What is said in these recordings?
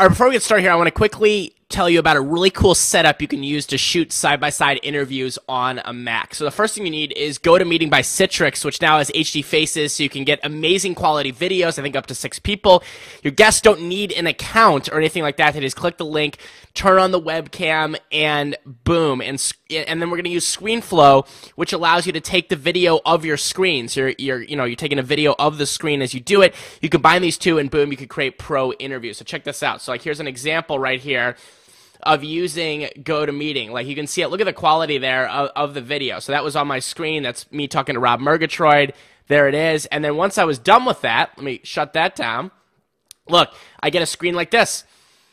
Right, before we get started here, I want to quickly tell you about a really cool setup you can use to shoot side-by-side interviews on a Mac. So the first thing you need is GoToMeeting by Citrix, which now has HD faces, so you can get amazing quality videos, I think up to six people. Your guests don't need an account or anything like that. They just click the link, turn on the webcam, and boom. And, and then we're going to use ScreenFlow, which allows you to take the video of your screen. So you're, you're, you know, you're taking a video of the screen as you do it. You combine these two, and boom, you can create pro interviews. So check this out. So like here's an example right here of using GoToMeeting. Like you can see it. Look at the quality there of, of the video. So that was on my screen. That's me talking to Rob Murgatroyd. There it is. And then once I was done with that, let me shut that down. Look, I get a screen like this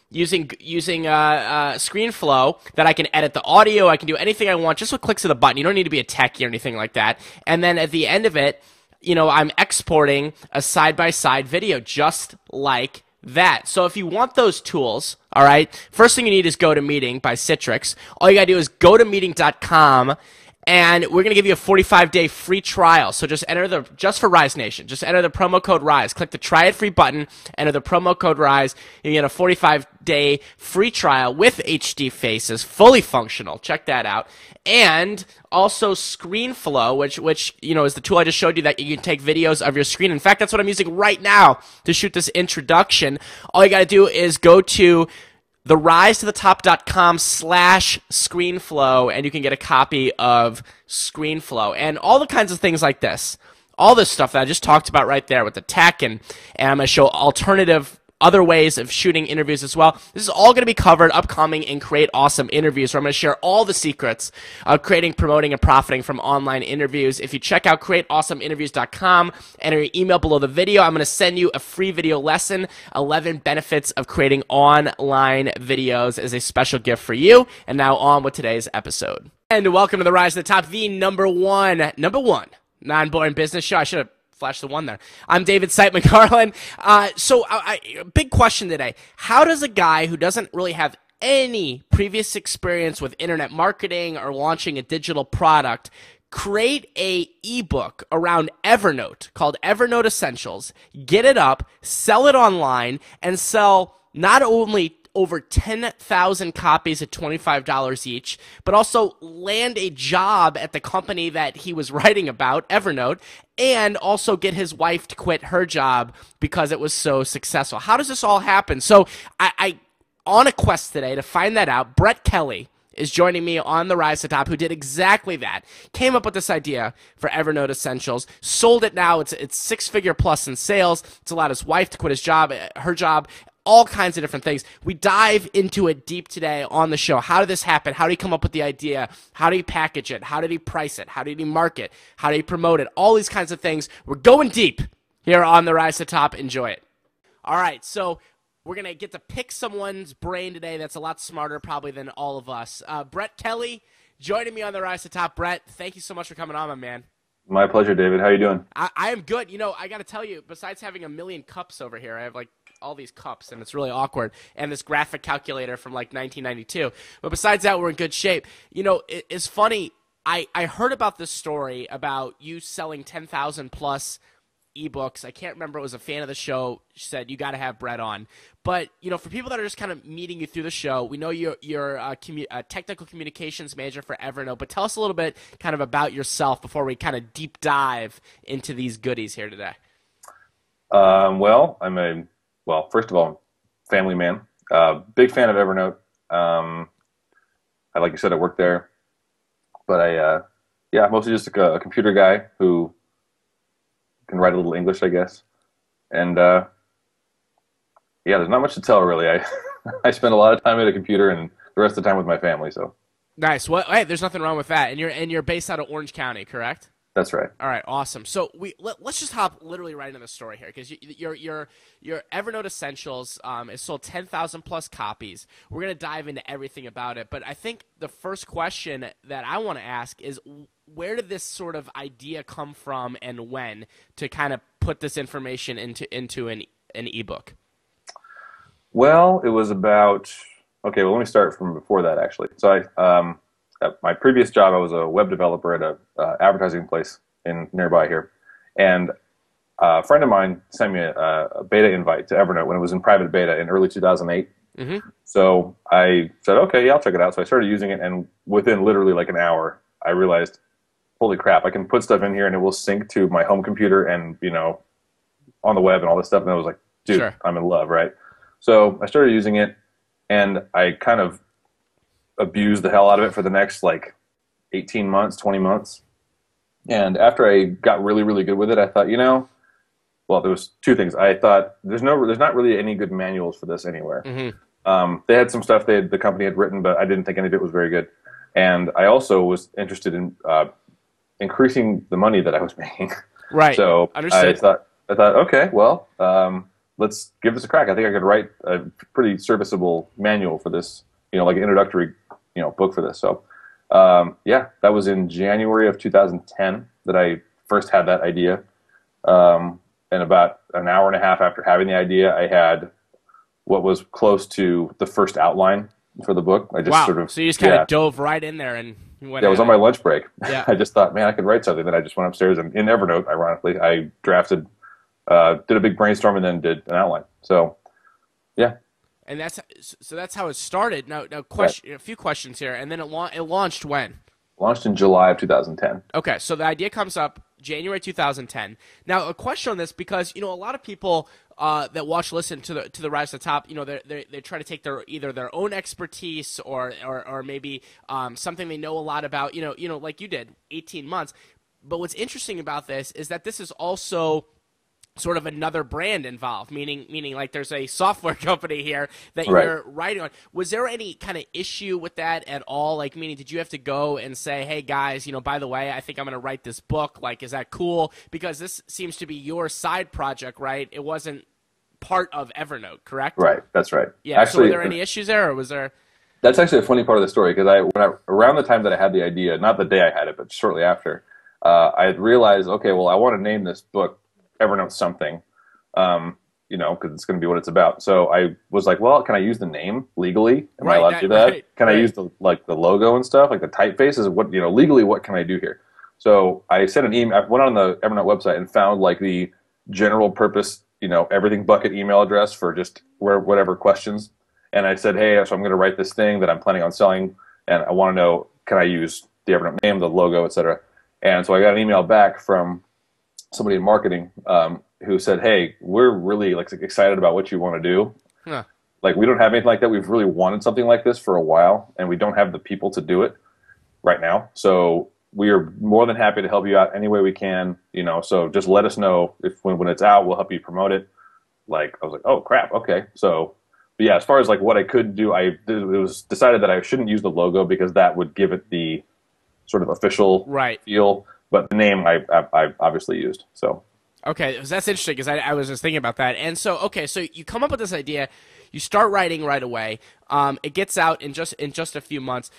using using uh, uh, ScreenFlow that I can edit the audio. I can do anything I want just with clicks of the button. You don't need to be a techie or anything like that. And then at the end of it, you know, I'm exporting a side by side video just like that. So if you want those tools, all right, first thing you need is GoToMeeting by Citrix. All you got to do is go to meeting.com and we're going to give you a 45 day free trial. So just enter the, just for Rise Nation, just enter the promo code RISE. Click the try it free button, enter the promo code RISE. You get a 45 day free trial with HD faces, fully functional. Check that out. And also ScreenFlow, which, which, you know, is the tool I just showed you that you can take videos of your screen. In fact, that's what I'm using right now to shoot this introduction. All you got to do is go to the rise slash screenflow and you can get a copy of screenflow and all the kinds of things like this. All this stuff that i just talked about right there with the tech and, and i'm going to show alternative other ways of shooting interviews as well. This is all going to be covered upcoming in Create Awesome Interviews, where I'm going to share all the secrets of creating, promoting, and profiting from online interviews. If you check out createawesomeinterviews.com, enter your email below the video, I'm going to send you a free video lesson, 11 benefits of creating online videos as a special gift for you. And now on with today's episode. And welcome to the Rise to the Top, the number one, number one non-boring business show. I should have flash the one there. I'm David Siteman Garland. Uh, so, I, I, big question today: How does a guy who doesn't really have any previous experience with internet marketing or launching a digital product create a ebook around Evernote called Evernote Essentials, get it up, sell it online, and sell not only over 10,000 copies at $25 each, but also land a job at the company that he was writing about, Evernote, and also get his wife to quit her job because it was so successful. How does this all happen? So I, I on a quest today to find that out, Brett Kelly is joining me on the Rise to Top, who did exactly that. Came up with this idea for Evernote Essentials, sold it now. It's it's six figure plus in sales. It's allowed his wife to quit his job, her job, all kinds of different things. We dive into it deep today on the show. How did this happen? How did he come up with the idea? How did he package it? How did he price it? How did he market? How did he promote it? All these kinds of things. We're going deep here on the Rise to Top. Enjoy it. All right, so we're gonna get to pick someone's brain today that's a lot smarter probably than all of us. Uh, Brett Kelly joining me on the Rise to Top. Brett, thank you so much for coming on, my man. My pleasure, David. How are you doing? I, I am good. You know, I got to tell you, besides having a million cups over here, I have like all these cups and it's really awkward and this graphic calculator from like 1992 but besides that we're in good shape. You know it, it's funny I, I heard about this story about you selling 10,000 plus ebooks. I can't remember it was a fan of the show said you got to have brett on. But you know for people that are just kind of meeting you through the show we know you're, you're a, commu- a technical communications manager for evernote but tell us a little bit kind of about yourself before we kind of deep dive into these goodies here today. Um, well i'm a well, first of all, family man. Uh, big fan of Evernote. Um, I, like you said, I work there, but I, uh, yeah, mostly just a, a, computer guy who can write a little English, I guess. And uh, yeah, there's not much to tell really. I I spend a lot of time at a computer and the rest of the time with my family. So nice. Well, hey, there's nothing wrong with that. And you're and you're based out of Orange County, correct? That's right. All right, awesome. So we let, us just hop literally right into the story here because you, your your your Evernote Essentials um, is sold ten thousand plus copies. We're gonna dive into everything about it, but I think the first question that I want to ask is where did this sort of idea come from and when to kind of put this information into into an an ebook? Well, it was about okay. Well, let me start from before that actually. So I um, at my previous job, I was a web developer at a uh, advertising place in nearby here, and a friend of mine sent me a, a, beta invite to Evernote when it was in private beta in early 2008, Mm-hmm. So I said, okay, yeah, I'll check it out. So I started using it, and within literally like an hour, I realized, holy crap, I can put stuff in here and it will sync to my home computer and you know, on the web and all this stuff. And I was like, dude, sure. I'm in love, right? So I started using it, and I kind of abused the hell out of it for the next like 18 months, 20 months. And after I got really, really good with it, I thought, you know, well, there was two things. I thought there's no, there's not really any good manuals for this anywhere. Mm-hmm. Um, they had some stuff they had, the company had written, but I didn't think any of it was very good. And I also was interested in uh, increasing the money that I was making. Right. so Understood. I thought, I thought, okay, well, um, let's give this a crack. I think I could write a pretty serviceable manual for this, you know, like an introductory, you know, book for this. So um, yeah, that was in January of 2010 that I first had that idea. Um, and about an hour and a half after having the idea, I had what was close to the first outline for the book. I just wow. sort of so you just kind of dove right in there and went. Yeah, it was on my lunch break. Yeah, I just thought, man, I could write something. Then I just went upstairs and in Evernote, ironically, I drafted, uh, did a big brainstorm, and then did an outline. So, yeah, and that's so that's how it started. Now, now question a few questions here, and then it, la- it launched when? Launched in July of 2010. Okay, so the idea comes up January 2010. Now, a question on this because you know a lot of people uh, that watch, listen to the to the rise to the top, you know, they they they try to take their either their own expertise or or, or maybe um, something they know a lot about. You know, you know, like you did, 18 months. But what's interesting about this is that this is also sort of another brand involved meaning meaning like there's a software company here that right. you're writing on. Was there any kind of issue with that at all? Like meaning did you have to go and say hey guys you know by the way i think i'm going to write this book. Like is that cool? Because this seems to be your side project right? It wasn't part of evernote correct? Right. That's right. Yeah. Actually, so were there any issues there or was there that's actually a funny part of the story because I, I around the time that i had the idea not the day i had it but shortly after uh, i realized okay well i want to name this book Evernote something, um, you know, because it's going to be what it's about. So I was like, well, can I use the name legally? Am right, I allowed to do that? Right, can right. I use the like the logo and stuff, like the typeface? Is what you know legally? What can I do here? So I sent an email. I went on the Evernote website and found like the general purpose, you know, everything bucket email address for just where whatever questions. And I said, hey, so I'm going to write this thing that I'm planning on selling, and I want to know, can I use the Evernote name, the logo, etc. And so I got an email back from somebody in marketing um, who said, "Hey, we're really like excited about what you want to do. Huh. Like we don't have anything like that. We've really wanted something like this for a while, and we don't have the people to do it right now. So we are more than happy to help you out any way we can. You know, so just let us know if when, when it's out, we'll help you promote it." Like I was like, "Oh crap, okay." So, but yeah, as far as like what I could do, I it was decided that I shouldn't use the logo because that would give it the sort of official right. feel. But the name I, I, I obviously used. So Okay, that's interesting because I, I, was just thinking about that. And so, okay, so you come up with this idea, you start writing right away. Um, it gets out in just in just a few months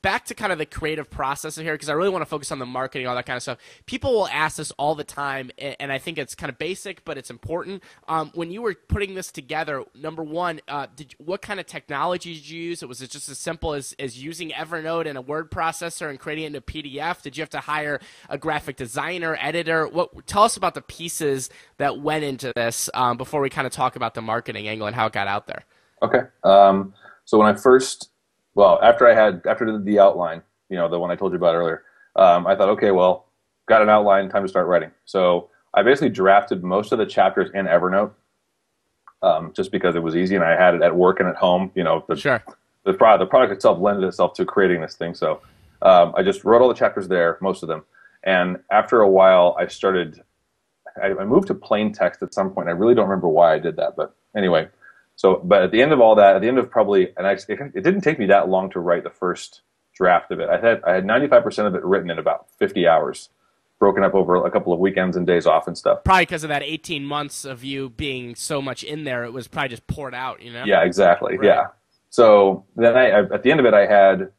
back to kind of the creative process here because I really want to focus on the marketing, all that kind of stuff. People will ask this all the time, and I think it's kind of basic, but it's important. Um, when you were putting this together, number one, uh, did, what kind of technology did you use? Was it just as simple as, as using Evernote and a word processor and creating it into PDF? Did you have to hire a graphic designer, editor? What? Tell us about the pieces that went into this um, before we kind of talk about the marketing angle and how it got out there. Okay. Um, so when I first well, after I had after the outline, you know, the one I told you about earlier, um, I thought, okay, well, got an outline, time to start writing. So I basically drafted most of the chapters in Evernote, um, just because it was easy and I had it at work and at home. You know, the sure. the product the product itself lended itself to creating this thing. So um, I just wrote all the chapters there, most of them, and after a while, I started. I, I moved to plain text at some point. I really don't remember why I did that, but anyway. So, but at the end of all that, at the end of probably, and I, it, it didn't take me that long to write the first draft of it. I had I had 95% of it written in about 50 hours, broken up over a couple of weekends and days off and stuff. Probably because of that 18 months of you being so much in there, it was probably just poured out, you know? Yeah, exactly. Right. Yeah. So then I, I, at the end of it, I had,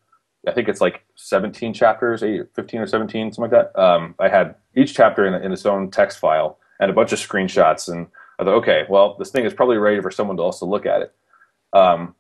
I think it's like 17 chapters, 15 or 17, something like that. Um, I had each chapter in, in its own text file and a bunch of screenshots and I thought, okay, well, this thing is probably ready for someone to also look at it. Um,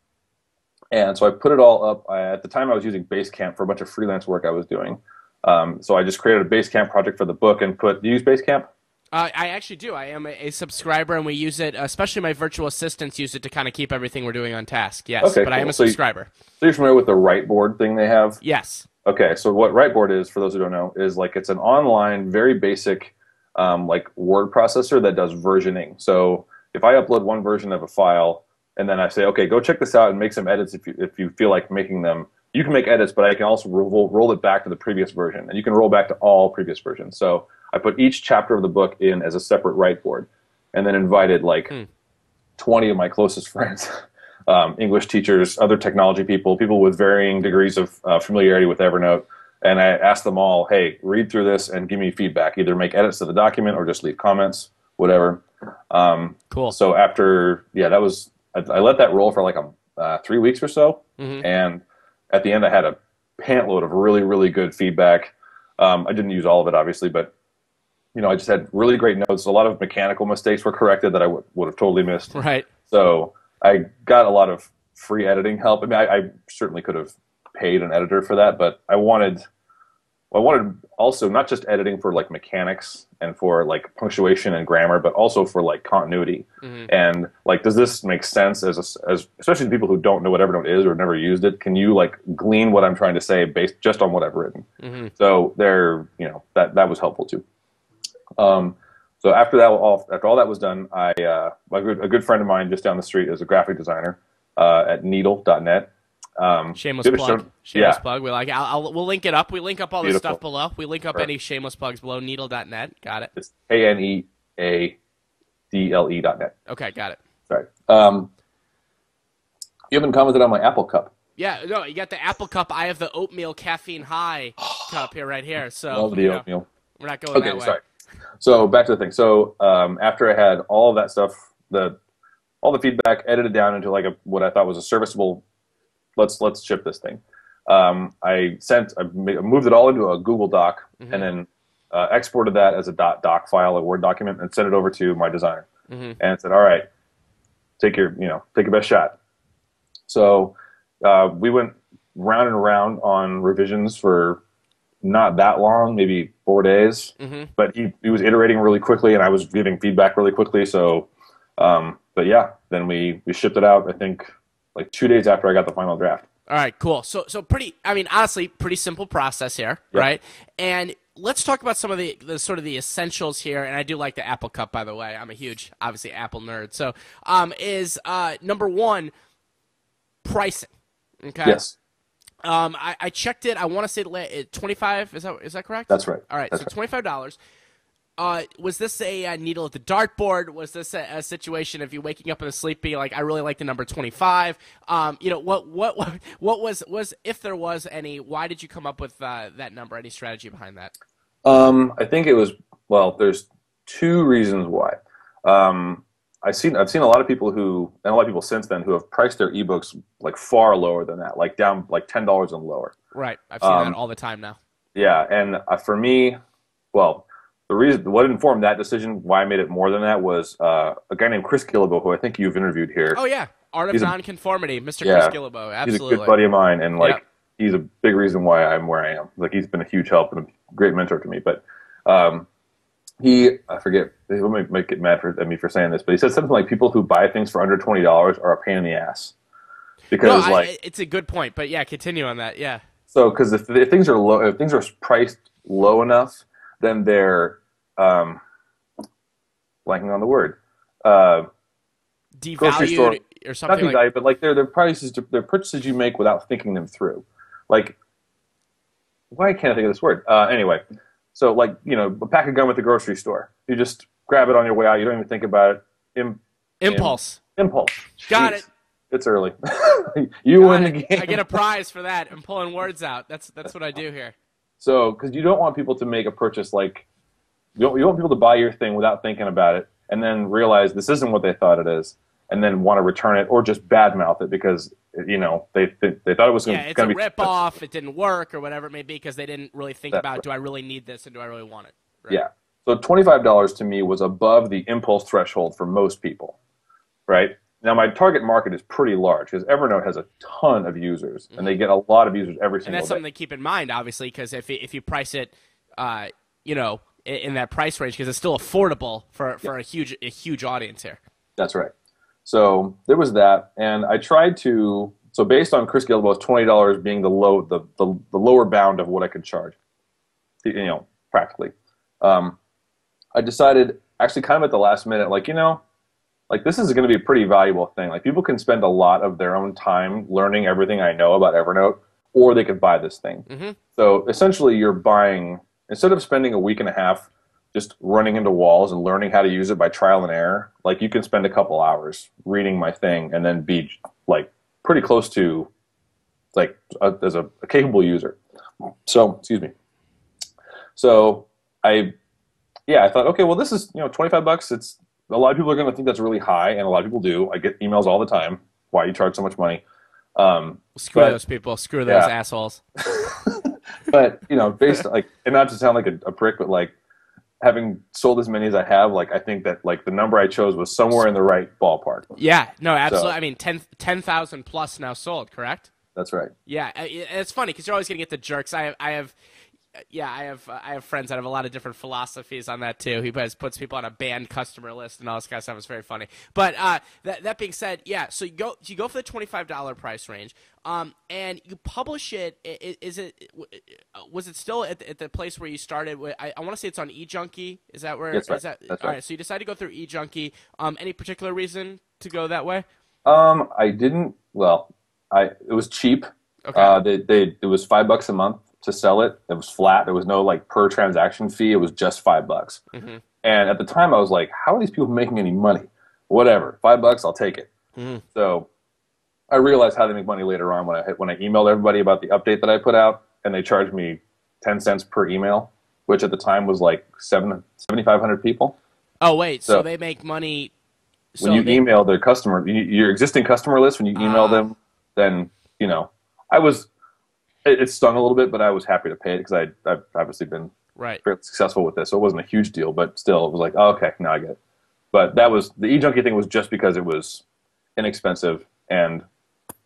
and so I put it all up. I, at the time, I was using Basecamp for a bunch of freelance work I was doing. Um, so I just created a Basecamp project for the book and put. Do you use Basecamp? Uh, I actually do. I am a, a, subscriber, and we use it. Especially my virtual assistants use it to kind of keep everything we're doing on task. Yes, okay, but cool. I am a so subscriber. You, so you're familiar with the Writeboard thing they have? Yes. Okay, so what Writeboard is, for those who don't know, is like it's an online, very basic, um, like word processor that does versioning. So if I upload one version of a file, and then I say, okay, go check this out and make some edits if you if you feel like making them you can make edits, but I can also roll, roll it back to the previous version, and you can roll back to all previous versions. So I put each chapter of the book in as a separate writeboard, and then invited like hmm. 20 of my closest friends, um, English teachers, other technology people, people with varying degrees of uh, familiarity with Evernote, and I asked them all, hey, read through this and give me feedback. Either make edits to the document or just leave comments, whatever. Um, cool. So after, yeah, that was I, I let that roll for like a uh, three weeks or so, mm-hmm. and at the end, I had a pantload of really, really good feedback. Um, I didn't use all of it, obviously, but you know, I just had really great notes. A lot of mechanical mistakes were corrected that I w- would have totally missed. Right. So I got a lot of free editing help. I mean, I, I certainly could have paid an editor for that, but I wanted I wanted also not just editing for like mechanics and for like punctuation and grammar, but also for like continuity. Mm-hmm. And like, does this make sense as a, as especially to people who don't know what Evernote is or never used it? Can you like glean what I'm trying to say based just on what I've written? Mm-hmm. So there, you know, that that was helpful too. Um, so after that, all after all that was done, I uh, a good, a good friend of mine just down the street is a graphic designer uh, at Needle.net um, shameless plug. Shameless yeah. plug. We like. I'll, I'll, we'll link it up. We link up all Beautiful. this stuff below. We link up any shameless plugs below. Needle.net. Got it. It's a n e a d l e dot net. Okay, got it. Sorry. Um, you haven't commented on my Apple Cup. Yeah, no, you got the Apple Cup. I have the oatmeal caffeine high cup here, right here. So love the oatmeal. Know, we're not going okay, that way. Sorry. So back to the thing. So um, after I had all of that stuff, the all the feedback edited down into like a what I thought was a serviceable let's let's ship this thing. Um, I sent I moved it all into a Google Doc mm-hmm. and then uh, exported that as a dot doc file, a Word document, and sent it over to my designer. Mm-hmm. And said, "All right, take your you know take your best shot." So uh, we went round and round on revisions for not that long, maybe four days. Mm-hmm. But he, he was iterating really quickly, and I was giving feedback really quickly. So, um, but yeah, then we we shipped it out. I think like two days after I got the final draft. All right, cool. So so pretty. I mean, honestly, pretty simple process here, yep. right? And let's talk about some of the, the sort of the essentials here. And I do like the Apple Cup, by the way. I'm a huge, obviously, Apple nerd. So, um, is uh, number one pricing? Okay. Yes. Um, I, I checked it. I want to say twenty five. Is that is that correct? That's right. All right. That's so twenty five dollars. Uh, was this a, a, needle at the dartboard? Was this a, a, situation of you waking up in a sleep being like, I really like the number twenty five? Um, you know what, what what what was was if there was any? Why did you come up with uh, that number? Any strategy behind that? Um, I think it was well. There's two reasons why. Um, I've seen I've seen a lot of people who and a lot of people since then who have priced their ebooks like far lower than that, like down like ten dollars and lower. Right, I've seen that um, all the time now. Yeah, and uh, for me, well the reason what informed that decision, why I made it more than that, was uh, a guy named Chris Guillebeau, who I think you've interviewed here. Oh yeah, Art of he's Nonconformity, Mr. Yeah, Chris Guillebeau. Absolutely, he's a good buddy of mine, and like yep. he's a big reason why I'm where I am. Like he's been a huge help and a great mentor to me. But um, he, I forget, he might, might get mad for, at me for saying this, but he said something like people who buy things for under twenty dollars are a pain in the ass. Because no, like I, it's a good point, but yeah, continue on that. Yeah. So because if, if things are low, if things are priced low enough, then they're um, blanking on the word. Uh, devalued store, or something. Not devalued, like, but like they're, they're prices, their purchases you make without thinking them through. Like, why can't I think of this word? Uh, anyway, so like you know, a pack of gum at the grocery store. You just grab it on your way out. You don't even think about it. Im- impulse. Im- impulse. Got Jeez. it. It's early. you Got win it. the game. I get a prize for that. I'm pulling words out. That's that's what I do here. So, because you don't want people to make a purchase like you, don't, you want people to buy your thing without thinking about it, and then realize this isn't what they thought it is, and then want to return it or just badmouth it because you know they they, they thought it was going to yeah, it's a be rip off, it didn't work or whatever it may be because they didn't really think about right. do I really need this and do I really want it. Right? Yeah. So twenty five dollars to me was above the impulse threshold for most people, right? Now my target market is pretty large because Evernote has a ton of users mm-hmm. and they get a lot of users every single day. And that's something to keep in mind, obviously, because if if you price it, uh, you know, in, that price range because it's still affordable for for a huge a huge audience here. That's right. So there was that, and I tried to. So based on Chris Guillebeau's twenty dollars being the low the, the the lower bound of what I could charge, you know, practically, um, I decided actually kind of at the last minute, like you know, like this is going to be a pretty valuable thing. Like people can spend a lot of their own time learning everything I know about Evernote, or they could buy this thing. Mm-hmm. So essentially, you're buying instead of spending a week and a half just running into walls and learning how to use it by trial and error. Like you can spend a couple hours reading my thing and then be like pretty close to like a, as a, a capable user. So excuse me. So I yeah I thought okay well this is you know 25 bucks it's a lot of people are going to think that's really high and a lot of people do i get emails all the time why you charge so much money um, Screw But- those people. Screw those Yeah. assholes. but you know, based like, and not to sound like a, a prick, but like having sold as many as I have, like I think that like the number I chose was somewhere in the right ballpark. Yeah, no, absolutely. So- I mean, 10 10,000 plus now sold, correct? That's right. Yeah, it's funny because you're always gonna get the jerks. I have, I have, yeah, I have, uh, I have friends that have a lot of different philosophies on that too. He puts puts people on a banned customer list and all this kind of stuff. It's very funny. But uh, that that being said, yeah, so you go you go for the twenty five dollar price range, um, and you publish it. Is it uh, was it still at the, at the place where you started? with- I, I want to say it's on eJunkie. Is that where? That's right. is that, That's all right. right. So you decided to go through eJunkie. Um, any particular reason to go that way? Um, I didn't. Well, I it was cheap. Okay. Uh, they, they it was five bucks a month to sell it. It was flat. There was no like per transaction fee. It was just five bucks. Mhm. And at the time, I was like, "How are these people making any money? Whatever, five bucks, I'll take it." Mhm. So I realized how they make money later on when I hit when I emailed everybody about the update that I put out, and they charged me ten cents per email, which at the time was like seven seventy five hundred people. Oh wait, so, So- they make money. when you they- email their customer, you- your existing customer list, when you email Ah. them, then you know, I was, it, it stung a little bit, but I was happy to pay it because I I've obviously been right. successful with this, so it wasn't a huge deal, but still, it was like, oh, okay, now I get it. But that was the eJunkie thing was just because it was inexpensive and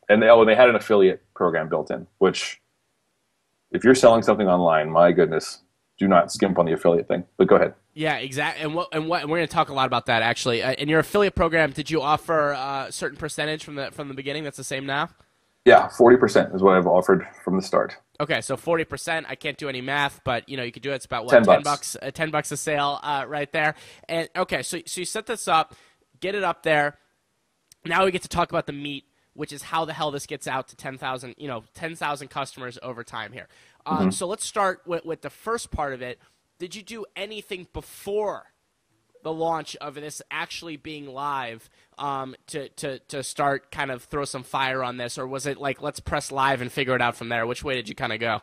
and they oh and they had an affiliate program built in, which if you're selling something online, my goodness, do not skimp on the affiliate thing. But go ahead. Yeah, exactly. And what and what and we're going to talk a lot about that actually. Uh, in your affiliate program, did you offer uh, a certain percentage from the from the beginning? That's the same now. Yeah, forty percent is what I've offered from the start. Okay, so forty percent. I can't do any math, but you know you could do it. It's about what 10 ten bucks. bucks. Uh, ten bucks a sale, uh, right there. And okay, so so you set this up, get it up there. Now we get to talk about the meat, which is how the hell this gets out to ten thousand. You know, ten thousand customers over time here. Um, Mm-hmm. So let's start with, with the first part of it. Did you do anything before the launch of this actually being live um, to, to, to start kind of throw some fire on this? Or was it like, let's press live and figure it out from there? Which way did you kind of go?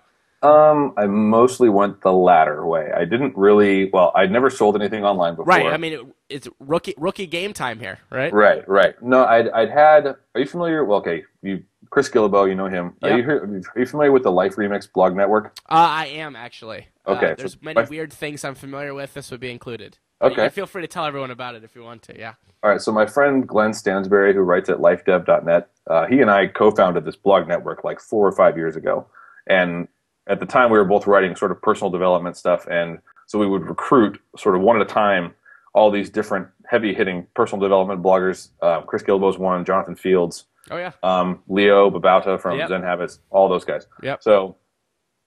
Um, I mostly went the latter way. I didn't really. Well, I'd never sold anything online before. Right. I mean, it, it's rookie rookie game time here, right? Right, right. No, I'd, I'd had. Are you familiar? Well, okay, you Chris Guillebeau, you know him. Yeah. Are, you, are you familiar with the Life Remix blog network? Uh, I am actually. Okay, Uh, so there's many my- weird things I'm familiar with. This would be included. Okay. Uh, Feel free to tell everyone about it if you want to. Yeah. All right, so my friend Glenn Stansberry, who writes at lifedev.net, uh, he and I co-founded this blog network like four or five years ago, and at the time we were both writing sort of personal development stuff, and so we would recruit sort of one at a time all these different heavy-hitting personal development bloggers. Uh, Chris Guillebeau's one, Jonathan Fields, Oh yeah. um, Leo Babauta from Yep. Zen Habits, all those guys. Yeah. So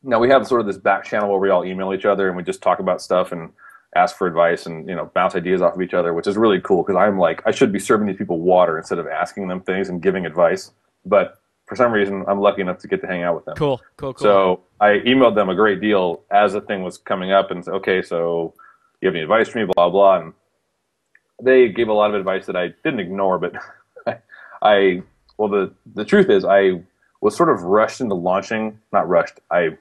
now we have sort of this back channel where we all email each other and we just talk about stuff and ask for advice and you know bounce ideas off of each other, which is really cool because I'm like I should be serving these people water instead of asking them things and giving advice, but for some reason I'm lucky enough to get to hang out with them. Cool. Cool. Cool. So I emailed them a great deal as the thing was coming up and said, okay, so you have any advice for me, blah, blah. And they gave a lot of advice that I didn't ignore, but I, well, the, the truth is I was sort of rushed into launching, not rushed. I,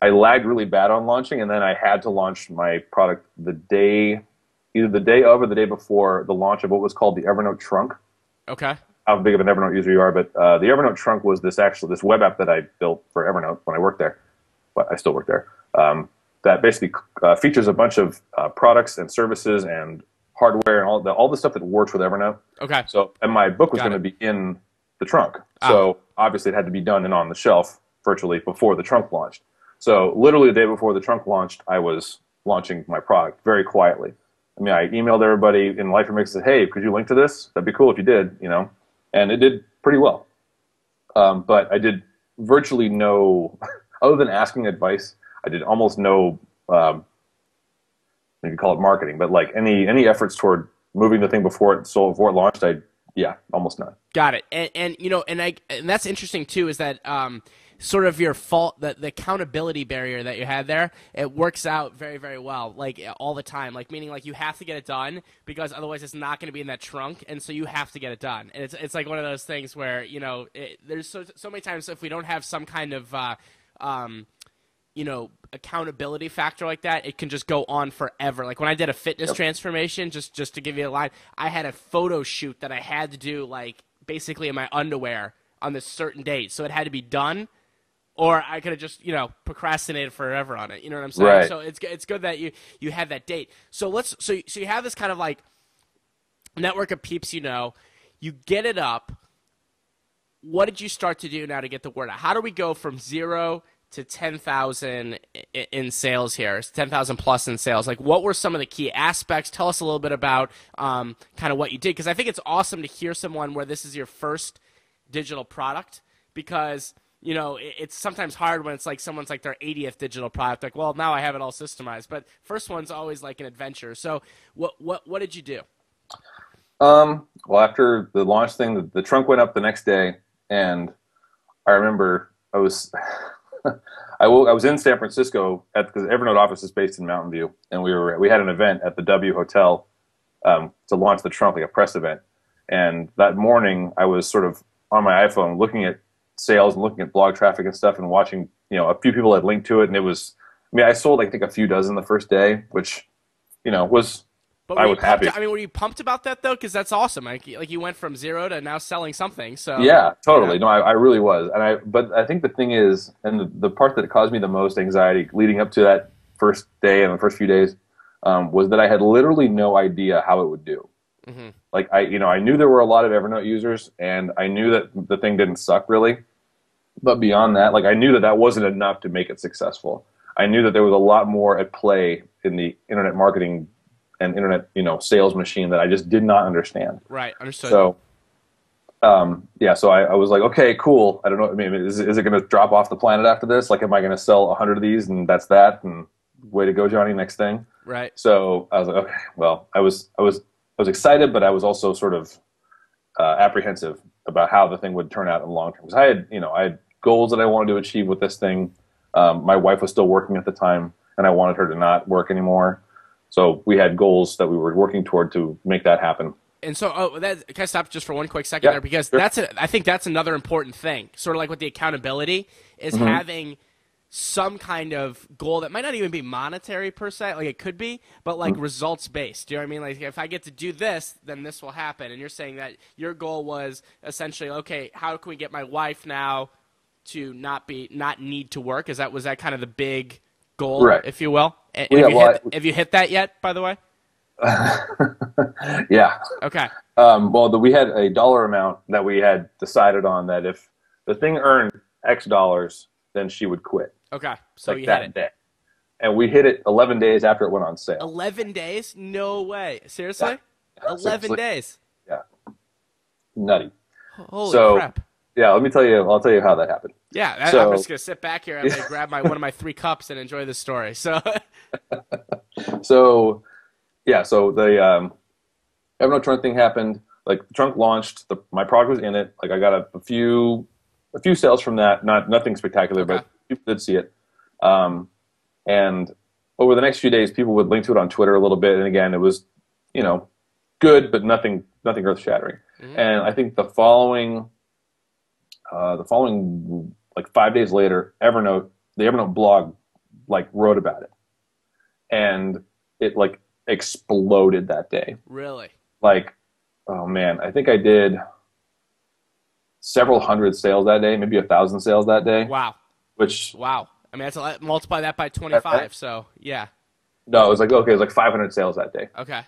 I lagged really bad on launching and then I had to launch my product the day, either the day of or the day before the launch of what was called the Evernote trunk okay. how big of an Evernote user you are, but uh, the Evernote trunk was this actual this web app that I built for Evernote when I worked there. But I still work there. Um, that basically uh, features a bunch of uh, products and services and hardware and all the all the stuff that works with Evernote. Okay. So, and my book was going to be in the trunk. So obviously, it had to be done and on the shelf virtually before the trunk launched. So literally the day before the trunk launched, I was launching my product very quietly. I mean, I emailed everybody in Life Remix said, "Hey, could you link to this? That'd be cool if you did." You know, and it did pretty well. Um, but I did virtually no, other than asking advice, I did almost no. Um, you call it marketing, but like any any efforts toward moving the thing before it sold before it launched, I yeah, almost none. Got it. And and you know, and I and that's interesting too is that um sort of your fault the, the accountability barrier that you had there it works out very very well like all the time like meaning like you have to get it done because otherwise it's not going to be in that trunk and so you have to get it done and it's, it's like one of those things where you know it, there's so, so many times if we don't have some kind of uh, um, you know accountability factor like that it can just go on forever like when i did a fitness yep. transformation just just to give you a line i had a photo shoot that i had to do like basically in my underwear on this certain date so it had to be done or I could have just you know procrastinated forever on it. You know what I'm saying? Right. So it's it's good that you you had that date. So let's so so you have this kind of like network of peeps you know. You get it up. What did you start to do now to get the word out? How do we go from zero to 10,000 in sales here, 10,000 plus in sales. Like, what were some of the key aspects? Tell us a little bit about um, kind of what you did, because I think it's awesome to hear someone where this is your first digital product, because – you know, it's sometimes hard when it's like someone's like their 80th digital product. Like, well, now I have it all systemized. But first one's always like an adventure. So, what what what did you do? Um, well, after the launch thing, the, the trunk went up the next day, and I remember I was. I, w- I was in San Francisco at because Evernote office is based in Mountain View, and we were we had an event at the W Hotel um, to launch the trunk, like a press event. And that morning, I was sort of on my iPhone looking at sales and looking at blog traffic and stuff and watching, you know, a few people had linked to it and it was, I mean, I sold, I think a few dozen the first day, which, you know, was, but I was happy. I mean, were you pumped about that though? Because that's awesome. Like, like you went from zero to now selling something. So yeah, totally. No, I, I, really was. And I, but I think the thing is, and the, the part that caused me the most anxiety leading up to that first day and the first few days um, was that I had literally no idea how it would do. Mm-hmm. Like I, you know, I knew there were a lot of Evernote users, and I knew that the thing didn't suck really. But beyond that, like I knew that that wasn't enough to make it successful. I knew that there was a lot more at play in the internet marketing and internet, you know, sales machine that I just did not understand. Right, understood. So, um, yeah, so I, I, was like, okay, cool. I don't know. I mean, is, is it going to drop off the planet after this? Like, am I going to sell a hundred of these and that's that? And way to go, Johnny. Next thing. Right. So I was like, okay, well, I was, I was, I was excited, but I was also sort of uh, apprehensive about how the thing would turn out in the long term because I had, you know, I had goals that I wanted to achieve with this thing. Um, my wife was still working at the time, and I wanted her to not work anymore. So we had goals that we were working toward to make that happen. And so, oh, that, can I stop just for one quick second yeah, there? Because sure. that's a, I think that's another important thing. Sort of like with the accountability is mm-hmm. having some kind of goal that might not even be monetary per se, like it could be, but like mm-hmm. results based. Do you know what I mean? Like if I get to do this, then this will happen. And you're saying that your goal was essentially, okay, how can we get my wife now to not be not need to work? Is that was that kind of the big goal, right. if you will? And, yeah, have, you well, hit, I, have you hit that yet? By the way. yeah. Okay. Um, well, the, we had a dollar amount that we had decided on that if the thing earned X dollars, then she would quit. Okay. So like you that hit it. day. And we hit it 11 days after it went on sale. 11 days? No way. Seriously? Yeah. 11 Seriously. days. Yeah. Nutty. Holy so, crap yeah, let me tell you. I'll tell you how that happened. Yeah, so, I'm just gonna sit back here. I'm grab my one of my three cups and enjoy the story. So, so yeah, so the um, Evernote trunk thing happened. Like the trunk launched, the, my product was in it. Like I got a, a few a few sales from that. Not nothing spectacular, okay. but people did see it. Um, and over the next few days, people would link to it on Twitter a little bit. And again, it was you know good, but nothing nothing earth shattering. Mm-hmm. And I think the following uh, the following like five days later, Evernote, the Evernote blog, like wrote about it, and it like exploded that day. Really? Like, oh man, I think I did several hundred sales that day, maybe a thousand sales that day. Wow. Which wow. I mean, that's a, multiply that by twenty five. So yeah. No, it was like okay, it was like five hundred sales that day. Okay.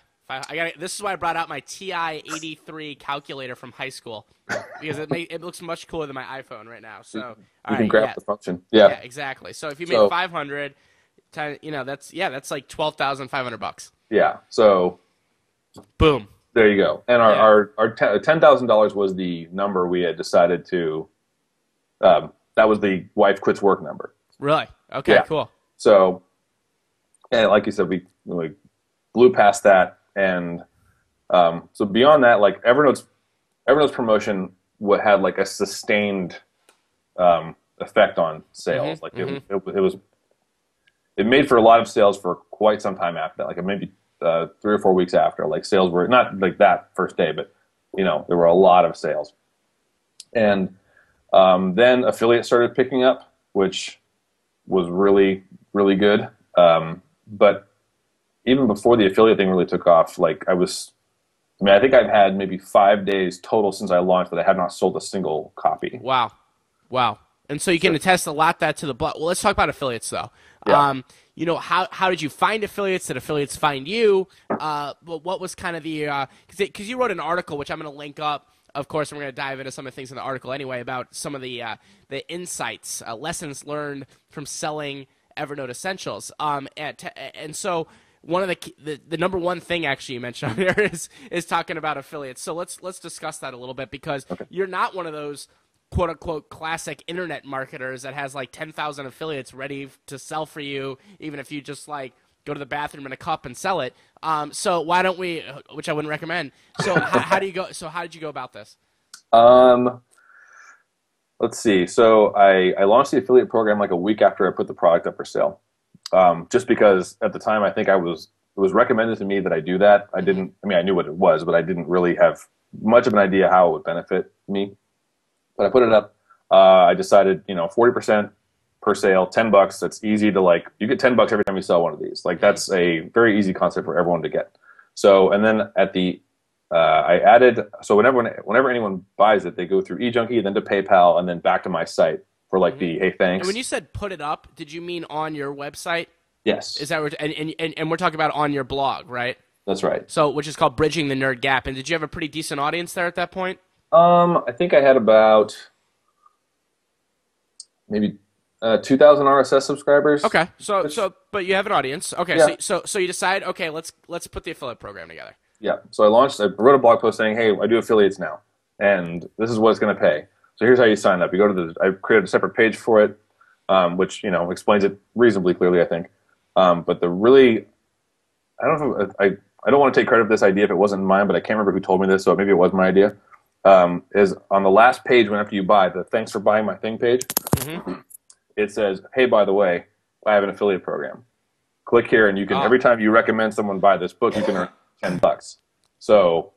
I got this is why I brought out my TI 83 calculator from high school because it may, it looks much cooler than my iPhone right now. So you, can grab yeah. the function. Yeah. yeah. exactly. So if you made so, 500, Ti- You know, that's yeah, that's like twelve thousand five hundred bucks. Yeah. So boom. There you go. And our yeah. our, our ten thousand dollars was the number we had decided to. Um, that was the wife quits work number. Really? Okay. Cool. So, and like you said, we we blew past that, and um, so beyond that, like Evernote's Evernote's promotion what had like a sustained um, effect on sales. Mhm, like it, it, it was, it made for a lot of sales for quite some time after that. Like maybe uh, three or four weeks after, like sales were not like that first day, but you know there were a lot of sales, and um, then affiliate started picking up, which was really really good. Um, but even before the affiliate thing really took off, like I was, I mean, I think I've had maybe five days total since I launched that I have not sold a single copy. Wow. Wow. And so you can attest a lot that to the blog. Well, let's talk about affiliates though. Yeah. Um, you know, how, how did you find affiliates? Did affiliates find you? Uh, but what was kind of the, uh, cause, it, cause you wrote an article, which I'm going to link up. Of course, we're going to dive into some of the things in the article anyway about some of the, uh, the insights, uh, lessons learned from selling Evernote Essentials. Um, and, and so one of the, the the number one thing actually you mentioned on there is is talking about affiliates. So let's let's discuss that a little bit because you're not one of those quote unquote classic internet marketers that has like 10,000 affiliates ready to sell for you even if you just like go to the bathroom in a cup and sell it. Um, so why don't we which I wouldn't recommend. So how, how do you go so how did you go about this? Um, let's see. So I, I launched the affiliate program like a week after I put the product up for sale. Um, just because at the time I think I was it was recommended to me that I do that. I didn't. I mean, I knew what it was, but I didn't really have much of an idea how it would benefit me. But I put it up. Uh, I decided, you know, forty percent per sale, ten bucks. That's easy to like. You get ten bucks every time you sell one of these. Like that's a very easy concept for everyone to get. So, and then at the uh, I added so whenever whenever anyone buys it, they go through eJunkie, then to PayPal, and then back to my site for like the hey thanks. And when you said put it up, did you mean on your website? yes, Is that what, and, and, and, we're talking about on your blog, right? that's right. So which is called Bridging the Nerd Gap. And did you have a pretty decent audience there at that point? Um, I think I had about maybe uh, two thousand RSS subscribers. Okay, so Which- so but you have an audience. Okay, Yeah. so so so you decide. Okay, let's let's put the affiliate program together. Yeah. So I launched. I wrote a blog post saying, "Hey, I do affiliates now, and this is what it's going to pay." So here's how you sign up. You go to the. I created a separate page for it, um, which you know explains it reasonably clearly, I think. Um, but the really, I don't know. If, I I don't want to take credit for this idea if it wasn't mine, but I can't remember who told me this, so maybe it was my idea. Um, is on the last page when after you buy the thanks for buying my thing page, Mhm. it says, "Hey, by the way, I have an affiliate program. Click here, and you can Ah. every time you recommend someone buy this book, you can earn ten bucks." So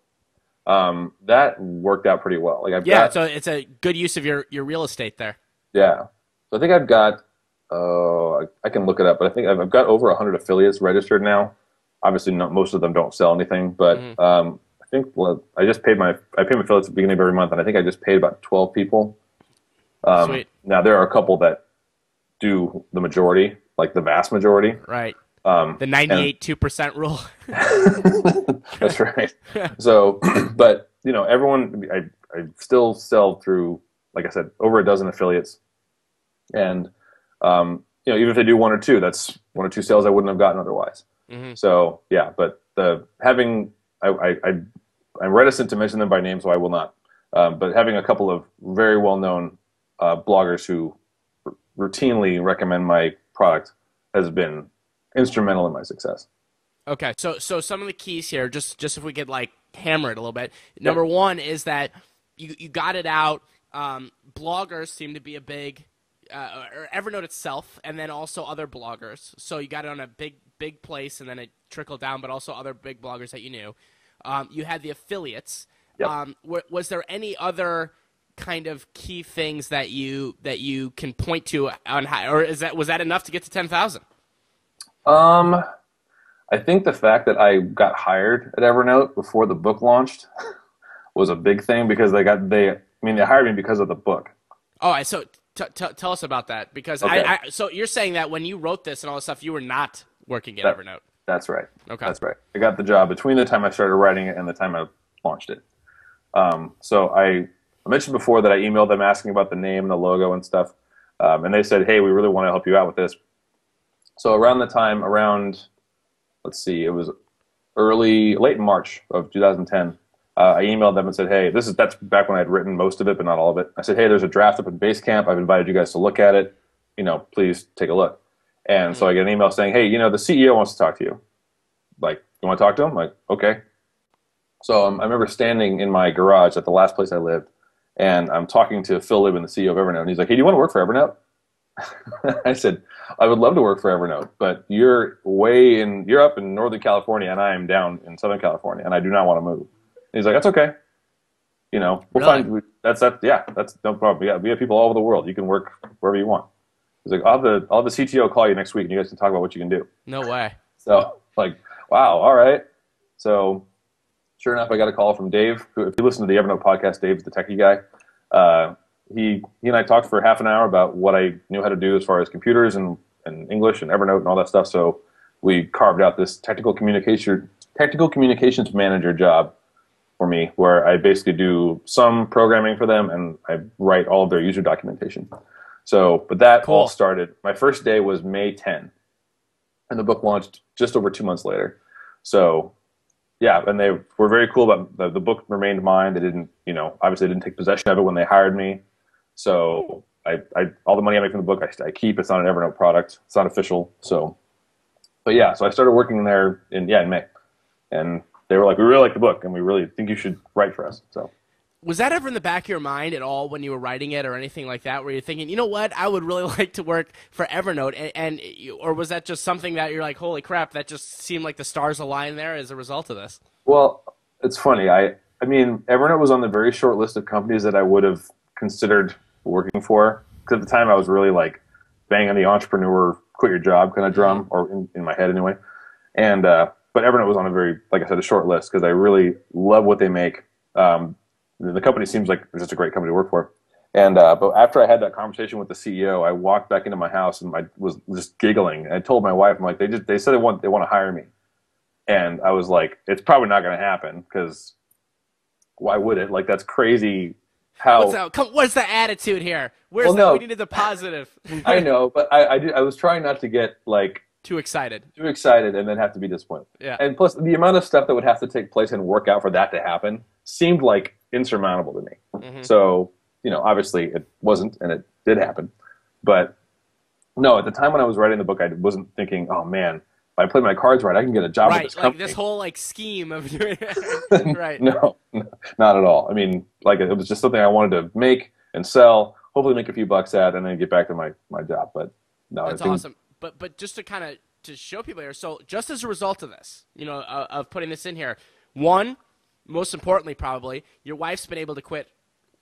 um, that worked out pretty well. Like I've Yeah, got, so it's a good use of your your real estate there. yeah. So I think I've got. Oh, I, I can look it up, but I think I've, I've got over hundred affiliates registered now. Obviously, not, most of them don't sell anything, but Mhm. um, I think well, I just paid my I pay my affiliates at the beginning of every month, and I think I just paid about twelve people. Um, Sweet. Now there are a couple that do the majority, like the vast majority. Right. Um, The ninety-eight two percent rule. That's right. So, but you know, everyone, I, I still sell through, like I said, over a dozen affiliates, and um, you know, even if they do one or two, that's one or two sales I wouldn't have gotten otherwise. Mhm. So, yeah, but the having, I, I, I, I'm reticent to mention them by name, so I will not. Um, but having a couple of very well-known uh, bloggers who r- routinely recommend my product has been instrumental in my success. Okay, so so some of the keys here, just just if we could like hammer it a little bit. Number one is that you you got it out. Um, bloggers seem to be a big, uh, or Evernote itself, and then also other bloggers. So you got it on a big big place, and then it trickled down, but also other big bloggers that you knew. Um, you had the affiliates. Yep. Um, wa- was there any other kind of key things that you that you can point to on how, or is that was that enough to get to ten thousand? Um, I think the fact that I got hired at Evernote before the book launched was a big thing because they got they. I mean, they hired me because of the book. All right, so t- t- tell us about that because Okay. I, I. So you're saying that when you wrote this and all this stuff, you were not working at That- Evernote. That's right. Okay. That's right. I got the job between the time I started writing it and the time I launched it. Um, so I, I mentioned before that I emailed them asking about the name and the logo and stuff, um, and they said, "Hey, we really want to help you out with this." So around the time, around, let's see, it was early, late March of 2010. Uh, I emailed them and said, "Hey, this is that's back when I had written most of it, but not all of it." I said, "Hey, there's a draft up in Basecamp. I've invited you guys to look at it. You know, please take a look." And mm-hmm. so I get an email saying, "Hey, you know, the CEO wants to talk to you. Like, you want to talk to him?" I'm like, okay. So um, I remember standing in my garage at the last place I lived, and I'm talking to Phil Libin, the CEO of Evernote, and he's like, "Hey, do you want to work for Evernote?" I said, I would love to work for Evernote, but you're way in, you're up in Northern California and I am down in Southern California and I do not want to move. And he's like, that's okay. You know, we'll really? find, that's that. Yeah, that's no problem. Yeah, we have people all over the world. You can work wherever you want. He's like, I'll have the, I'll have the CTO call you next week and you guys can talk about what you can do. No way. So like, wow. All right. So sure enough, I got a call from Dave, who, if you listen to the Evernote podcast, Dave's the techie guy. Uh, he he and I talked for half an hour about what I knew how to do as far as computers and, and English and Evernote and all that stuff. So we carved out this technical communication technical communications manager job for me, where I basically do some programming for them and I write all of their user documentation. So, but that cool. all started. My first day was May 10, and the book launched just over two months later. So, yeah, and they were very cool about the, the book remained mine. They didn't, you know, obviously didn't take possession of it when they hired me. So I, I all the money I make from the book, I, I keep. It's not an Evernote product. It's not official. So, but yeah, so I started working there in yeah in May, and they were like, we really like the book, and we really think you should write for us. So. Was that ever in the back of your mind at all when you were writing it or anything like that? Where you're thinking, you know what, I would really like to work for Evernote, and, and or was that just something that you're like, holy crap, that just seemed like the stars aligned there as a result of this? Well, it's funny. I I mean, Evernote was on the very short list of companies that I would have considered working for. Because at the time I was really like banging the entrepreneur, quit your job kind of drum, or in, in my head anyway. And uh, but Evernote was on a very, like I said, a short list because I really love what they make. Um, the company seems like just a great company to work for. And uh, but after I had that conversation with the CEO, I walked back into my house and I was just giggling. I told my wife, I'm like, they just they said they want they want to hire me, and I was like, it's probably not going to happen because why would it? Like that's crazy how what's, that, come, what's the attitude here? Where's well, the, no. we needed the positive. I know, but I I, did, I was trying not to get like too excited, too excited, and then have to be disappointed. Yeah. And plus, the amount of stuff that would have to take place and work out for that to happen seemed like insurmountable to me. Mm-hmm. So you know, obviously it wasn't, and it did happen. But no, at the time when I was writing the book, I wasn't thinking, oh man, I play my cards right, I can get a job right, this like company. this whole like scheme of doing it. right. no, not at all. I mean, like it was just something I wanted to make and sell, hopefully make a few bucks at, and then get back to my my job. But no, that's awesome. But but just to kind of to show people here, so just as a result of this, you know, uh, of putting this in here, one, most importantly, probably your wife's been able to quit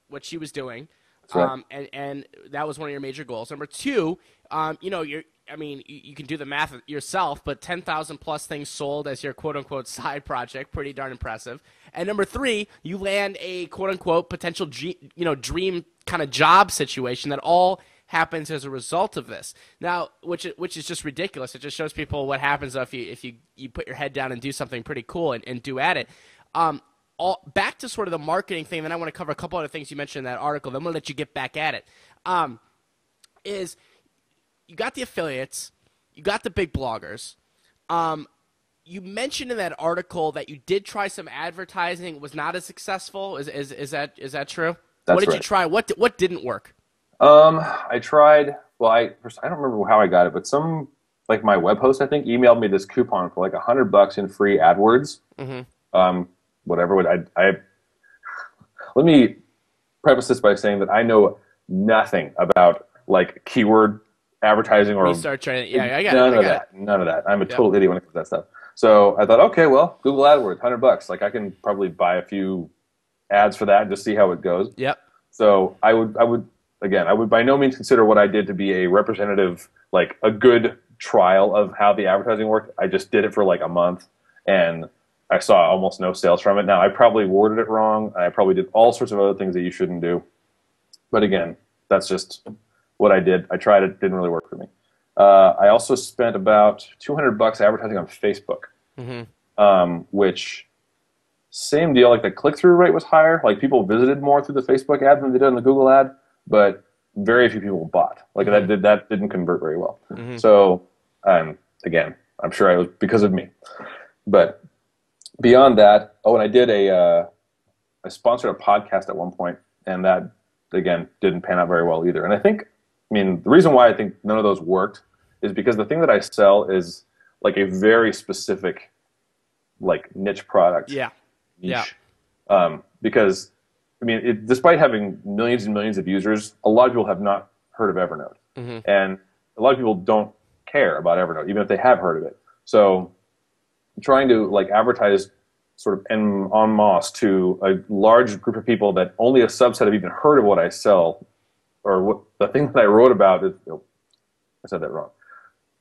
what she was doing. Right. Um, and, and that was one of your major goals. Number two, um, you know, you're, I mean, you, can do the math yourself, but 10,000 plus things sold as your quote unquote side project, pretty darn impressive. And number three, you land a quote unquote potential, G, you know, dream kind of job situation that all happens as a result of this. Now, which which is just ridiculous. It just shows people what happens if you if you, you put your head down and do something pretty cool and, and do at it. Um, all back to sort of the marketing thing. Then I want to cover a couple other things you mentioned in that article. Then I'm gonna let you get back at it. Um, is you got the affiliates, you got the big bloggers. Um, you mentioned in that article that you did try some advertising, was not as successful. Is is, is that is that true? That's what did right. you try? What what didn't work? Um, I tried. Well, I I don't remember how I got it, but some like my web host I think emailed me this coupon for like a hundred bucks in free AdWords. Mm-hmm. Um, whatever. I I let me preface this by saying that I know nothing about like keyword advertising or research or yeah, I got none it, of that. It. None of that. I'm a total idiot when it comes to that stuff. So I thought, okay, well, Google AdWords, hundred bucks. Like I can probably buy a few ads for that and just see how it goes. Yep. So I would, I would, again, I would by no means consider what I did to be a representative, like a good trial of how the advertising worked. I just did it for like a month, and I saw almost no sales from it. Now I probably worded it wrong. I probably did all sorts of other things that you shouldn't do. But again, that's just what I did. I tried it, didn't really work for me. Uh, I also spent about 200 bucks advertising on Facebook, mm-hmm. um, which same deal. Like the click through rate was higher. Like people visited more through the Facebook ad than they did on the Google ad, but very few people bought. Like mm-hmm. that did that didn't convert very well. Mm-hmm. So And again, I'm sure I was because of me. But beyond that, oh, and I did a, uh, I sponsored a podcast at one point, and that again didn't pan out very well either. And I think, I mean, the reason why I think none of those worked is because the thing that I sell is like a very specific, like niche product. Yeah. Niche. Yeah. Um, because I mean, it, despite having millions and millions of users, a lot of people have not heard of Evernote, Mm-hmm. and a lot of people don't care about Evernote, even if they have heard of it. So, trying to like advertise sort of en, en masse to a large group of people that only a subset have even heard of what I sell, or what the thing that I wrote about is. oh, I said that wrong.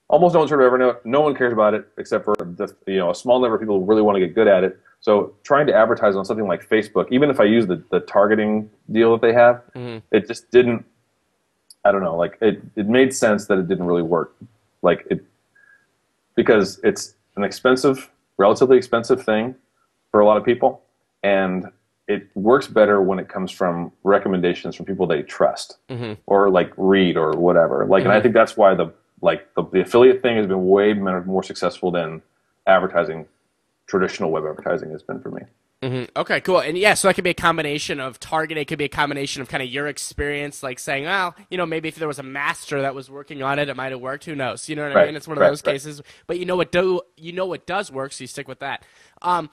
Almost no one's heard of Evernote. No one cares about it except for the, you know a small number of people who really want to get good at it. So trying to advertise on something like Facebook, even if I use the, the targeting deal that they have, Mhm. it just didn't. I don't know. Like it, it made sense that it didn't really work. Like it, because it's an expensive, relatively expensive thing for a lot of people, and it works better when it comes from recommendations from people they trust Mhm. or like read or whatever. Like, and I think that's why the like the, the affiliate thing has been way more successful than advertising, traditional web advertising has been for me. hmm Okay, cool. And yeah, so that could be a combination of targeting. It could be a combination of kind of your experience, like saying, well, you know, maybe if there was a master that was working on it, it might have worked. Who knows? You know what I mean? It's one of right, those right. cases. But you know what do you know what does work, so you stick with that. Um,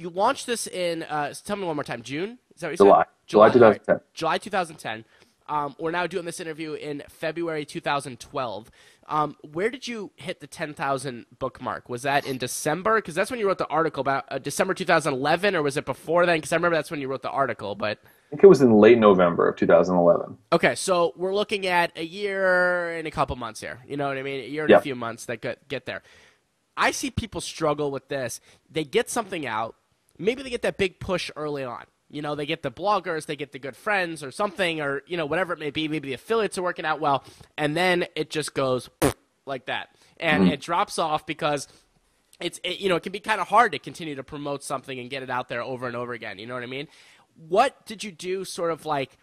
you launched this in. Uh, tell me one more time. June. Is that what you July, said? July right. 2010. July 2010. Um, we're now doing this interview in February 2012. Um, where did you hit the 10,000 bookmark? Was that in December? Because that's when you wrote the article about uh, December 2011, or was it before then? Because I remember that's when you wrote the article. But I think it was in late November of 2011. okay, so we're looking at a year and a couple months here. You know what I mean? A year and a few months that get, get there. I see people struggle with this. They get something out. Maybe they get that big push early on. You know, they get the bloggers, they get the good friends or something, or, you know, whatever it may be. Maybe the affiliates are working out well. And then it just goes like that. And mm-hmm. it drops off because it's, it, you know, it can be kind of hard to continue to promote something and get it out there over and over again. You know what I mean? What did you do sort of like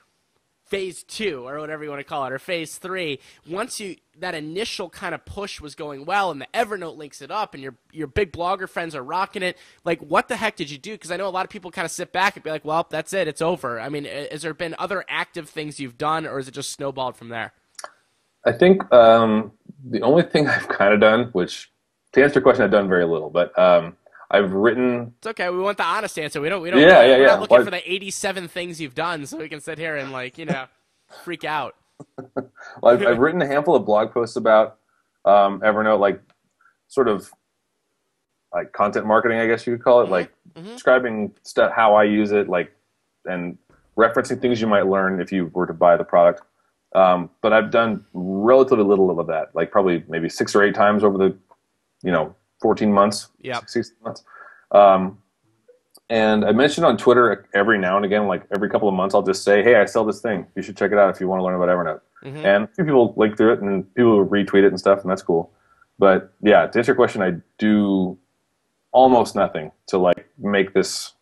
phase two or whatever you want to call it or phase three once you that initial kind of push was going well and the evernote links it up and your your big blogger friends are rocking it like what the heck did you do? Because i know a lot of people kind of sit back and be like well that's it it's over. I mean has there been other active things you've done or is it just snowballed from there? I think um, the only thing I've kind of done, which to answer your question, I've done very little, but um, I've written. it's okay we want the honest answer we don't we don't Yeah, we're yeah, not yeah. looking Why- for the 87 things you've done so we can sit here and like you know freak out Well, I've, I've written a handful of blog posts about um, Evernote, like sort of like content marketing, I guess you could call it, like mhm. describing stuff, how I use it, like and referencing things you might learn if you were to buy the product. Um, but I've done relatively little of that, like probably maybe six or eight times over the, you know, 14 months, Yep. 16 months. Um, and I mentioned on Twitter every now and again, like every couple of months, I'll just say, "Hey, I sell this thing. You should check it out if you want to learn about Evernote." Mhm. And a few people link through it, and people retweet it and stuff, and that's cool. But yeah, to answer your question, I do almost nothing to like make this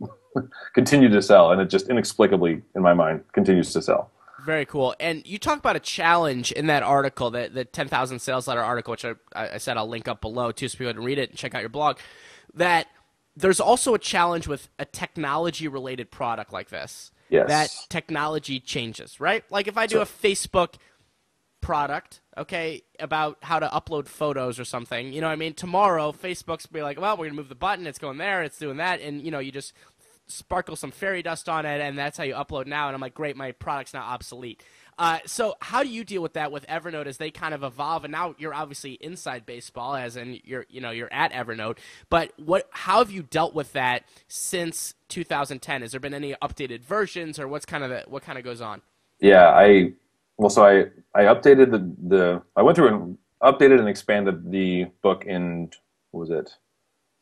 continue to sell, and it just inexplicably, in my mind, continues to sell. Very cool. And you talk about a challenge in that article, the, the 10,000 sales letter article, which I, I said I'll link up below too so people can read it and check out your blog. That there's also a challenge with a technology related product like this. Yes. That technology changes, right? Like if I do a Facebook product, okay, about how to upload photos or something, you know what I mean? Tomorrow, Facebook's be like, well, we're going to move the button, it's going there, it's doing that, and, you know, you just sparkle some fairy dust on it, and that's how you upload now. And I'm like, great, my product's now obsolete. Uh, so how do you deal with that with Evernote as they kind of evolve? And now you're obviously inside baseball, as in you're you know you're at Evernote. But what how have you dealt with that since 2010? Has there been any updated versions, or what's kind of the, what kind of goes on? Yeah, I well, so I I updated the the I went through and updated and expanded the book in what was it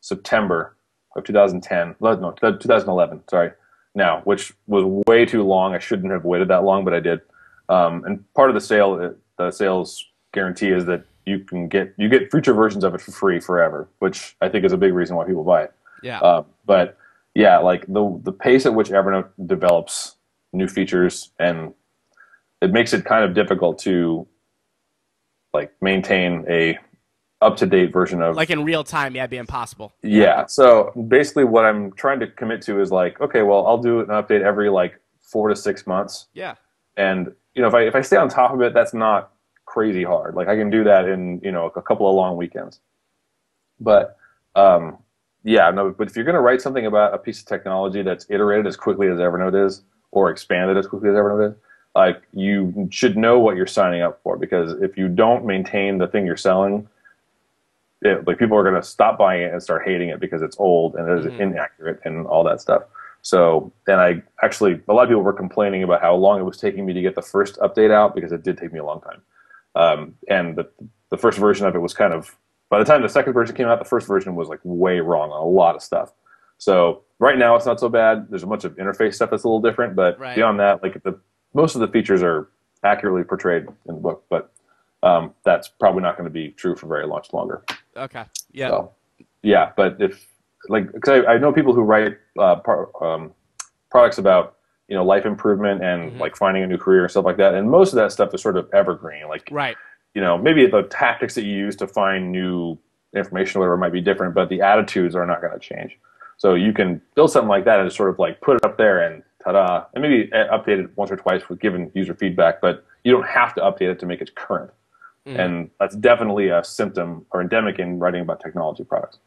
September of 2010? No, no, 2011. Sorry, now which was way too long. I shouldn't have waited that long, but I did. Um, and part of the sale, the sales guarantee is that you can get you get future versions of it for free forever, which I think is a big reason why people buy it. Yeah. Uh, but yeah, like the the pace at which Evernote develops new features and it makes it kind of difficult to like maintain a up to date version of like in real time. Yeah, it'd be impossible. Yeah. So basically, what I'm trying to commit to is like, okay, well, I'll do an update every like four to six months, Yeah. and you know, if I if I stay on top of it, that's not crazy hard. Like I can do that in you know a couple of long weekends. But um, yeah, no. But if you're going to write something about a piece of technology that's iterated as quickly as Evernote is, or expanded as quickly as Evernote is, like you should know what you're signing up for. Because if you don't maintain the thing you're selling, it, like people are going to stop buying it and start hating it because it's old and it's Mhm. inaccurate and all that stuff. So, and I actually, a lot of people were complaining about how long it was taking me to get the first update out because it did take me a long time. Um, and the, the first version of it was kind of, by the time the second version came out, the first version was like way wrong on a lot of stuff. So right now it's not so bad. There's a bunch of interface stuff that's a little different, but Right. beyond that, like the most of the features are accurately portrayed in the book, but um, that's probably not going to be true for very much longer. Okay. Yeah. So, yeah, but if like, because I, I know people who write uh, um, products about you know life improvement and Mhm. like finding a new career and stuff like that, and most of that stuff is sort of evergreen. Like Right. you know maybe the tactics that you use to find new information or whatever might be different, but the attitudes are not going to change. So you can build something like that and sort of like put it up there and ta-da, and maybe uh, update it once or twice with given user feedback, but you don't have to update it to make it current. Mhm. And that's definitely a symptom or endemic in writing about technology products.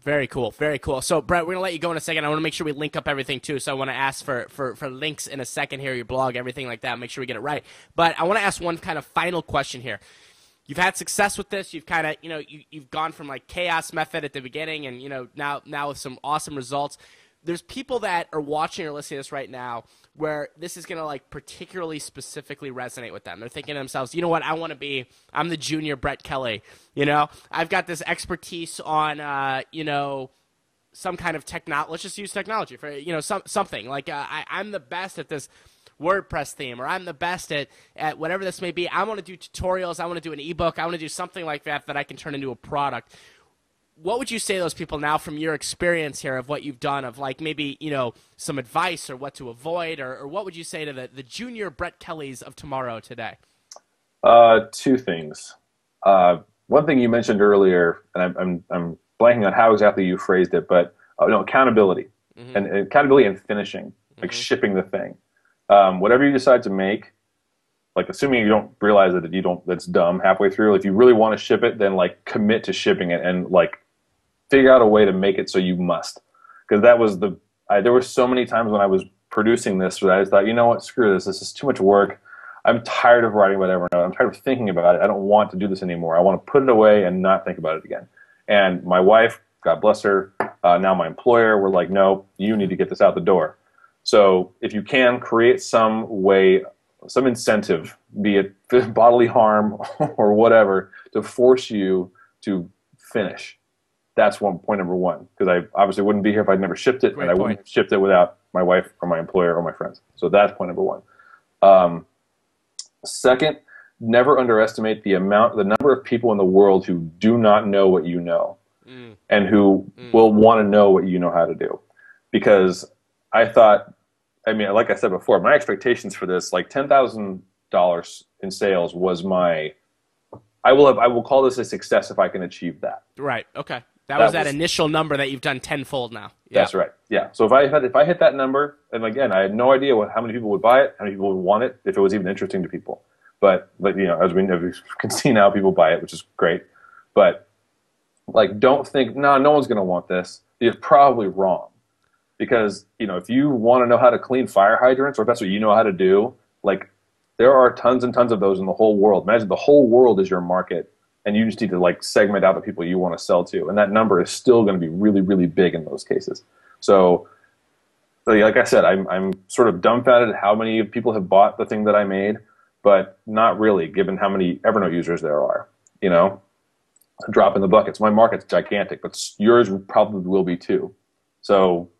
Very cool. Very cool. So, Brett, we're gonna let you go in a second. I want to make sure we link up everything too. So, I want to ask for, for for links in a second here, your blog, everything like that. Make sure we get it right. But I want to ask one kind of final question here. You've had success with this. You've kind of, you know, you, you've gone from like chaos method at the beginning, and you know now now with some awesome results. There's people that are watching or listening to this right now where this is gonna like particularly specifically resonate with them. They're thinking to themselves, you know what, I want to be. I'm the junior Brett Kelly. You know, I've got this expertise on, uh, you know, some kind of technology. Let's just use technology for you know some something like uh, I, I'm the best at this WordPress theme, or I'm the best at at whatever this may be. I want to do tutorials. I want to do an ebook. I want to do something like that that I can turn into a product. What would you say to those people now from your experience here of what you've done of like maybe you know some advice or what to avoid or, or what would you say to the, the junior Brett Kellys of tomorrow today? Uh, two things. Uh, one thing you mentioned earlier, and I'm, I'm, I'm blanking on how exactly you phrased it, but uh, no, accountability. Mhm. And, and accountability and finishing, like Mhm. shipping the thing. Um, whatever you decide to make, like assuming you don't realize that you don't, that's dumb halfway through. If you really want to ship it, then like commit to shipping it and like figure out a way to make it so you must. Because that was the, I, there were so many times when I was producing this that I just thought, you know what, screw this. This is too much work. I'm tired of writing about Evernote. I'm tired of thinking about it. I don't want to do this anymore. I want to put it away and not think about it again. And my wife, God bless her, uh, now my employer, were like, no, you need to get this out the door. So if you can create some way, some incentive, be it bodily harm or whatever, to force you to finish. That's one point number one. Because I obviously wouldn't be here if I'd never shipped it, Great and I point. wouldn't have shipped it without my wife or my employer or my friends. So that's point number one. Um, second, never underestimate the amount, the number of people in the world who do not know what you know Mm, and who Mm. will want to know what you know how to do. Because I thought, I mean, like I said before, my expectations for this, like ten thousand dollars in sales, was my. I will have, I will call this a success if I can achieve that. right. Okay. That, That was that initial number that you've done tenfold now. Yeah. That's right. Yeah. So if I had, if I hit that number, and again, I had no idea what how many people would buy it, how many people would want it, if it was even interesting to people. But but you know, as we, as we can see now, people buy it, which is great. But like, don't think no, no one's going to want this. You're probably wrong, because you know if you want to know how to clean fire hydrants, or if that's what you know how to do, like there are tons and tons of those in the whole world. Imagine the whole world is your market, and you just need to like segment out the people you want to sell to, and that number is still going to be really, really big in those cases. So, like I said, I'm I'm sort of dumbfounded at how many people have bought the thing that I made, but not really, given how many Evernote users there are. You know, a drop in the buckets. My market's gigantic, but yours probably will be too. So,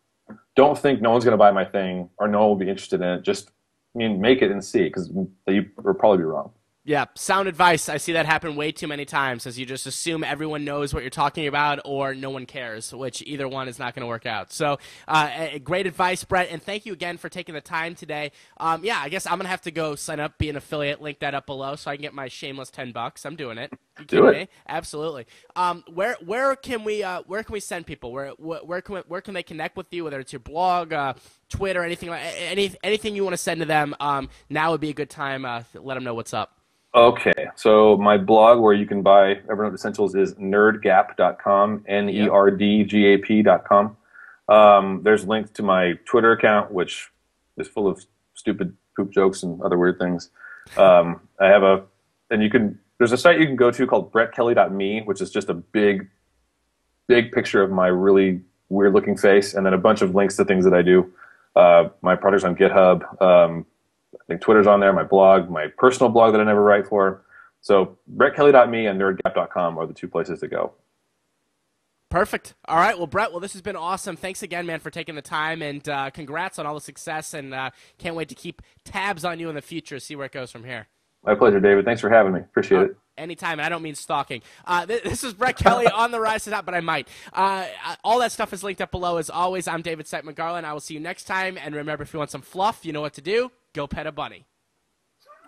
don't think no one's going to buy my thing or no one will be interested in it. Just I mean, make it and see, because you will probably be wrong. Yeah, sound advice. I see that happen way too many times as you just assume everyone knows what you're talking about or no one cares, which either one is not going to work out. So, uh, great advice, Brett, and thank you again for taking the time today. Um, yeah, I guess I'm going to have to go sign up, be an affiliate, link that up below so I can get my shameless 10 bucks. I'm doing it. You Do it. Me? Absolutely. Um, where where can we uh, where can we send people? Where where can we, where can they connect with you? Whether it's your blog, uh, Twitter, anything any anything you want to send to them. Um, now would be a good time. Uh, let them know what's up. Okay, so my blog where you can buy Evernote Essentials is nerdgap.com, N E R D G A P.com. Um, there's links to my Twitter account, which is full of stupid poop jokes and other weird things. Um, I have a, and you can, there's a site you can go to called brettkelly.me, which is just a big, big picture of my really weird looking face, and then a bunch of links to things that I do. Uh, my projects on GitHub. Um, I think Twitter's on there, my blog, my personal blog that I never write for. So brettkelly.me and nerdgap.com are the two places to go. Perfect. All right. Well, Brett, well, this has been awesome. Thanks again, man, for taking the time, and uh, congrats on all the success. And uh, can't wait to keep tabs on you in the future, see where it goes from here. My pleasure, David. Thanks for having me. Appreciate uh, it. Anytime, and I don't mean stalking. Uh, th- this is Brett Kelly on the rise to top, but I might. Uh, uh, all that stuff is linked up below. As always, I'm David Siteman Garland. I will see you next time. And remember, if you want some fluff, you know what to do go pet a bunny.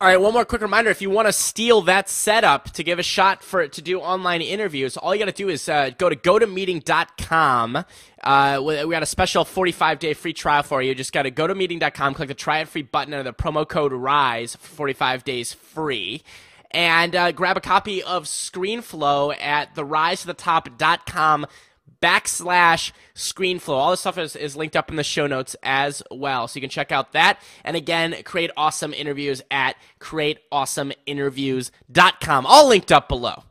All right, one more quick reminder. If you want to steal that setup to give a shot for it to do online interviews, all you got to do is uh, go to gotomeeting.com. Uh, we got a special 45 day free trial for you. Just got to go to meeting.com, click the try it free button under the promo code RISE for 45 days free. And uh, grab a copy of ScreenFlow at therisetotop.com backslash screenflow. All this stuff is, is linked up in the show notes as well. So you can check out that. And again, create awesome interviews at createawesomeinterviews.com. All linked up below.